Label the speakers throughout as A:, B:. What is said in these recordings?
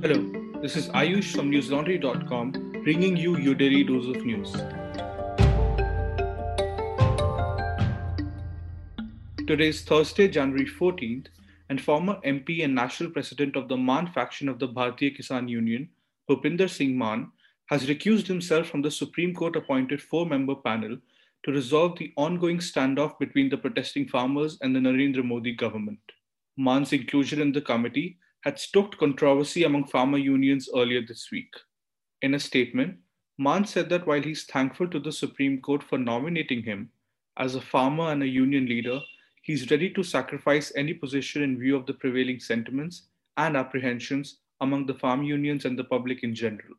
A: Hello, this is Ayush from newslaundry.com bringing you your daily dose of news. Today is Thursday, January 14th, and former MP and national president of the Maan faction of the Bharatiya Kisan Union, Bhupinder Singh Maan, has recused himself from the Supreme Court appointed four member panel to resolve the ongoing standoff between the protesting farmers and the Narendra Modi government. Maan's inclusion in the committee had stoked controversy among farmer unions earlier this week. In a statement, Maan said that while he's thankful to the Supreme Court for nominating him, as a farmer and a union leader, he's ready to sacrifice any position in view of the prevailing sentiments and apprehensions among the farm unions and the public in general.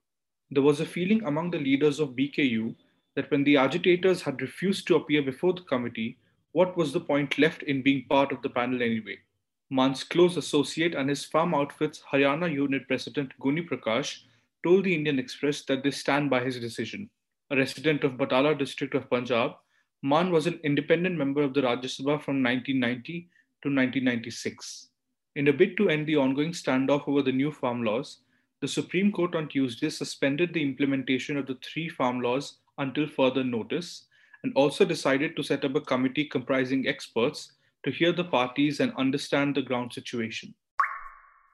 A: There was a feeling among the leaders of BKU that when the agitators had refused to appear before the committee, what was the point left in being part of the panel anyway? Maan's close associate and his farm outfit's Haryana unit president Guni Prakash told the Indian Express that they stand by his decision. A resident of Batala district of Punjab, Maan was an independent member of the Rajya Sabha from 1990 to 1996. In a bid to end the ongoing standoff over the new farm laws, the Supreme Court on Tuesday suspended the implementation of the three farm laws until further notice and also decided to set up a committee comprising experts to hear the parties and understand the ground situation.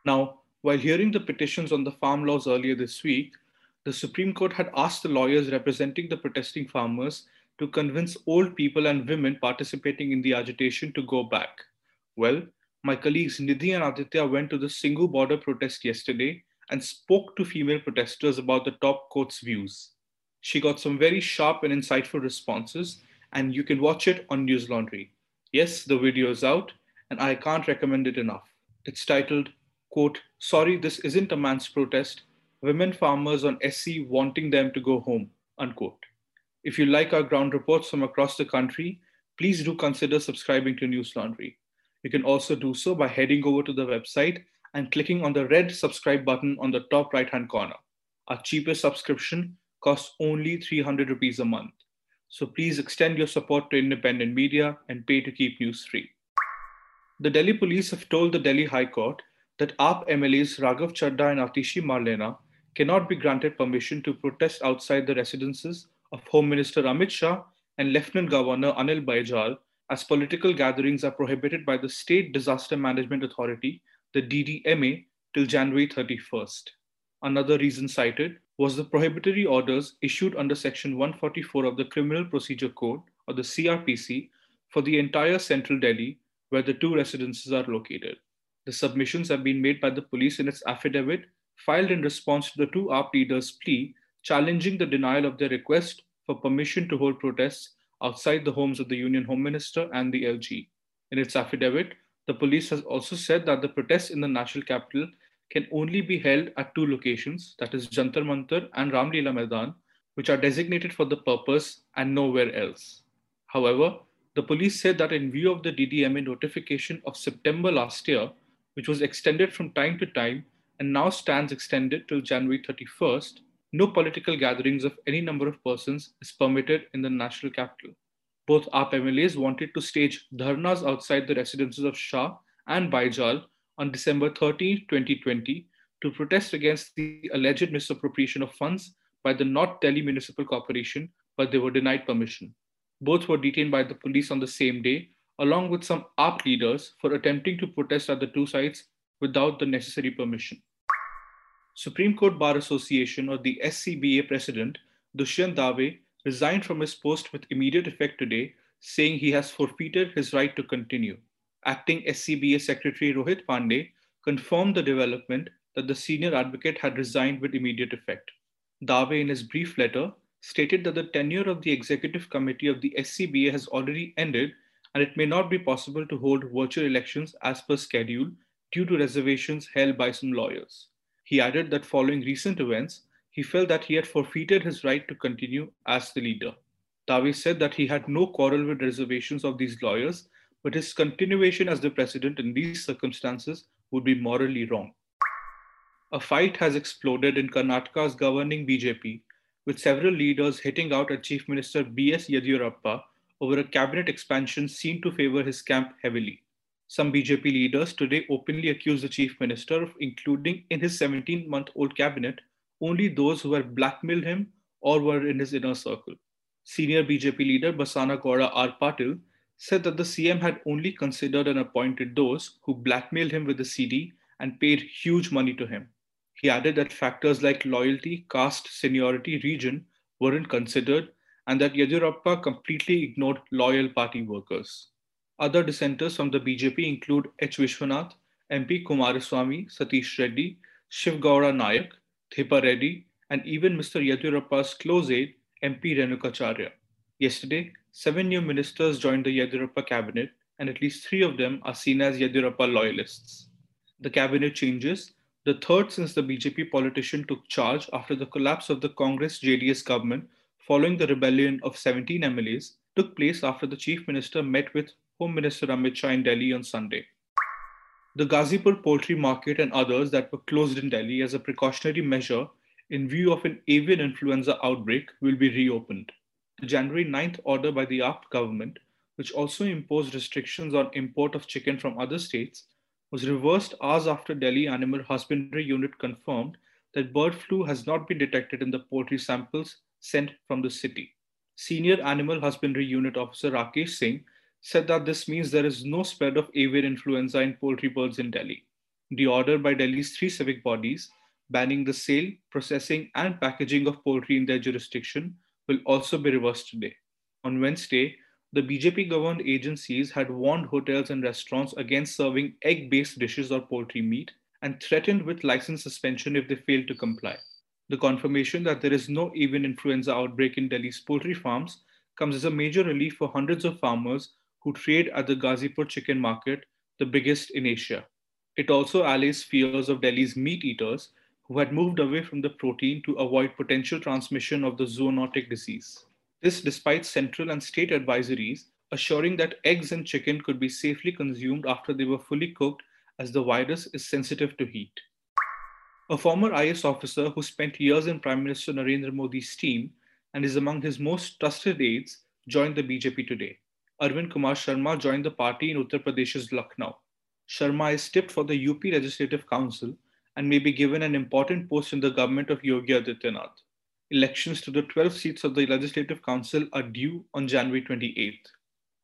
A: Now, while hearing the petitions on the farm laws earlier this week, the Supreme Court had asked the lawyers representing the protesting farmers to convince old people and women participating in the agitation to go back. Well, my colleagues Nidhi and Aditya went to the Singhu border protest yesterday and spoke to female protesters about the top court's views. She got some very sharp and insightful responses, and you can watch it on News Laundry. Yes, the video is out, and I can't recommend it enough. It's titled, quote, Sorry, this isn't a man's protest. Women farmers on SC wanting them to go home, unquote. If you like our ground reports from across the country, please do consider subscribing to News Laundry. You can also do so by heading over to the website and clicking on the red subscribe button on the top right hand corner. Our cheapest subscription costs only 300 rupees a month. So please extend your support to independent media and pay to keep news free. The Delhi police have told the Delhi High Court that AAP MLAs Raghav Chadha and Atishi Marlena cannot be granted permission to protest outside the residences of Home Minister Amit Shah and Lieutenant Governor Anil Baijal as political gatherings are prohibited by the State Disaster Management Authority, the DDMA, till January 31st. Another reason cited was the prohibitory orders issued under Section 144 of the Criminal Procedure Code, or the CRPC, for the entire central Delhi, where the two residences are located. The submissions have been made by the police in its affidavit filed in response to the two AAP leaders' plea challenging the denial of their request for permission to hold protests outside the homes of the Union Home Minister and the LG. In its affidavit, the police has also said that the protests in the national capital can only be held at two locations, that is Jantar Mantar and Ramlila Maidan, which are designated for the purpose and nowhere else. However, the police said that in view of the DDMA notification of September last year, which was extended from time to time and now stands extended till January 31st, no political gatherings of any number of persons is permitted in the national capital. Both AAP MLAs wanted to stage dharnas outside the residences of Shah and Baijal on December 13, 2020, to protest against the alleged misappropriation of funds by the North Delhi Municipal Corporation, but they were denied permission. Both were detained by the police on the same day, along with some AAP leaders for attempting to protest at the two sites without the necessary permission. Supreme Court Bar Association or the SCBA president, Dushyant Dave, resigned from his post with immediate effect today, saying he has forfeited his right to continue acting SCBA Secretary Rohit Pandey confirmed the development that the senior advocate had resigned with immediate effect. Dave, in his brief letter, stated that the tenure of the executive committee of the SCBA has already ended and it may not be possible to hold virtual elections as per schedule due to reservations held by some lawyers. He added that following recent events, he felt that he had forfeited his right to continue as the leader. Dave said that he had no quarrel with reservations of these lawyers but his continuation as the president in these circumstances would be morally wrong. A fight has exploded in Karnataka's governing BJP, with several leaders hitting out at Chief Minister B.S. Yediyurappa over a cabinet expansion seen to favor his camp heavily. Some BJP leaders today openly accuse the chief minister of including in his 17 month old cabinet only those who had blackmailed him or were in his inner circle. Senior BJP leader Basana Gowda R. Patil said that the CM had only considered and appointed those who blackmailed him with the CD and paid huge money to him. He added that factors like loyalty, caste, seniority, region weren't considered, and that Yediyurappa completely ignored loyal party workers. Other dissenters from the BJP include H. Vishwanath, MP Kumaraswamy, Satish Reddy, Shiv Gaura Nayak, Thipa Reddy, and even Mr. Yediyurappa's close aide, MP Renukacharya. Yesterday, seven new ministers joined the Yediyurappa cabinet, and at least three of them are seen as Yediyurappa loyalists. The cabinet changes, the third since the BJP politician took charge after the collapse of the Congress JDS government following the rebellion of 17 MLAs, took place after the chief minister met with Home Minister Amit Shah in Delhi on Sunday. The Ghazipur poultry market and others that were closed in Delhi as a precautionary measure in view of an avian influenza outbreak will be reopened. The January 9th order by the AAP government, which also imposed restrictions on import of chicken from other states, was reversed hours after Delhi Animal Husbandry Unit confirmed that bird flu has not been detected in the poultry samples sent from the city. Senior Animal Husbandry Unit Officer Rakesh Singh said that this means there is no spread of avian influenza in poultry birds in Delhi. The order by Delhi's three civic bodies banning the sale, processing, and packaging of poultry in their jurisdiction will also be reversed today. On Wednesday, the BJP governed agencies had warned hotels and restaurants against serving egg based dishes or poultry meat and threatened with license suspension if they failed to comply. The confirmation that there is no avian influenza outbreak in Delhi's poultry farms comes as a major relief for hundreds of farmers who trade at the Ghazipur chicken market, the biggest in Asia. It also allays fears of Delhi's meat eaters who had moved away from the protein to avoid potential transmission of the zoonotic disease. This despite central and state advisories assuring that eggs and chicken could be safely consumed after they were fully cooked as the virus is sensitive to heat. A former IAS officer who spent years in Prime Minister Narendra Modi's team and is among his most trusted aides joined the BJP today. Arvind Kumar Sharma joined the party in Uttar Pradesh's Lucknow. Sharma is tipped for the UP Legislative Council and may be given an important post in the government of Yogi Adityanath. Elections to the 12 seats of the Legislative Council are due on January 28th.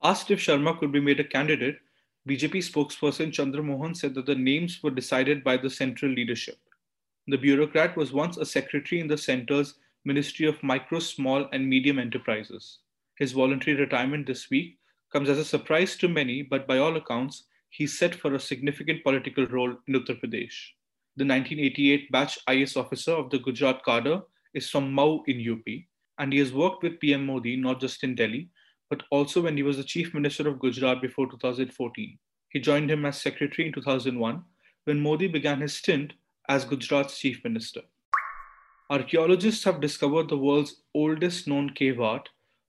A: Asked if Sharma could be made a candidate, BJP spokesperson Chandra Mohan said that the names were decided by the central leadership. The bureaucrat was once a secretary in the center's Ministry of Micro, Small, and Medium Enterprises. His voluntary retirement this week comes as a surprise to many, but by all accounts, he's set for a significant political role in Uttar Pradesh. The 1988 batch IAS officer of the Gujarat cadre is from Mau in UP, and he has worked with PM Modi not just in Delhi, but also when he was the chief minister of Gujarat before 2014. He joined him as secretary in 2001 when Modi began his stint as Gujarat's chief minister. Archaeologists have discovered the world's oldest known cave art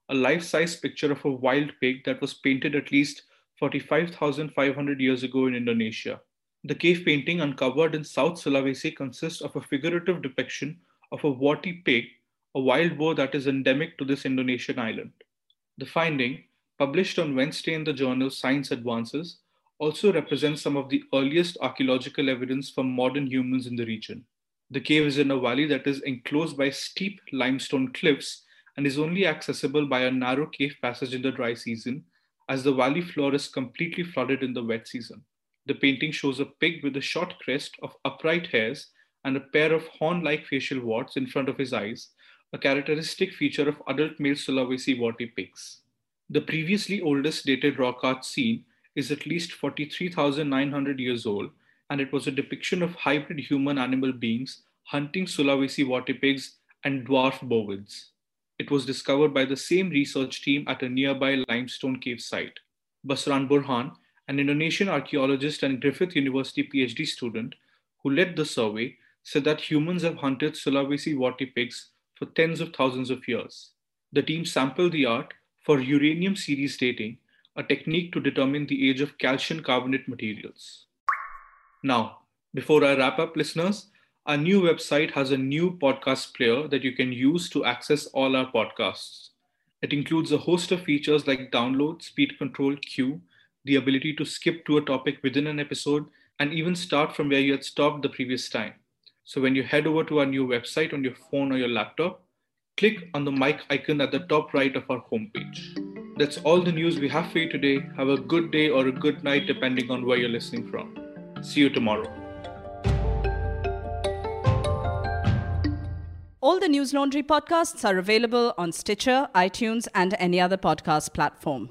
A: a life size picture of a wild pig that was painted at least 45,500 years ago in Indonesia. The cave painting uncovered in South Sulawesi consists of a figurative depiction of a warty pig, a wild boar that is endemic to this Indonesian island. The finding, published on Wednesday in the journal Science Advances, also represents some of the earliest archaeological evidence for modern humans in the region. The cave is in a valley that is enclosed by steep limestone cliffs and is only accessible by a narrow cave passage in the dry season, as the valley floor is completely flooded in the wet season. The painting shows a pig with a short crest of upright hairs and a pair of horn like facial warts in front of his eyes, a characteristic feature of adult male Sulawesi warty pigs. The previously oldest dated rock art seen is at least 43,900 years old, and it was a depiction of hybrid human animal beings hunting Sulawesi warty pigs and dwarf bovids. It was discovered by the same research team at a nearby limestone cave site. Basran Burhan, an Indonesian archaeologist and Griffith University PhD student who led the survey, said that humans have hunted Sulawesi warty pigs for tens of thousands of years. The team sampled the art for uranium series dating, a technique to determine the age of calcium carbonate materials. Now, before I wrap up, listeners, our new website has a new podcast player that you can use to access all our podcasts. It includes a host of features like download, speed control, queue, the ability to skip to a topic within an episode, and even start from where you had stopped the previous time. So when you head over to our new website on your phone or your laptop, click on the mic icon at the top right of our homepage. That's all the news we have for you today. Have a good day or a good night, depending on where you're listening from. See you tomorrow.
B: All the News Laundry podcasts are available on Stitcher, iTunes, and any other podcast platform.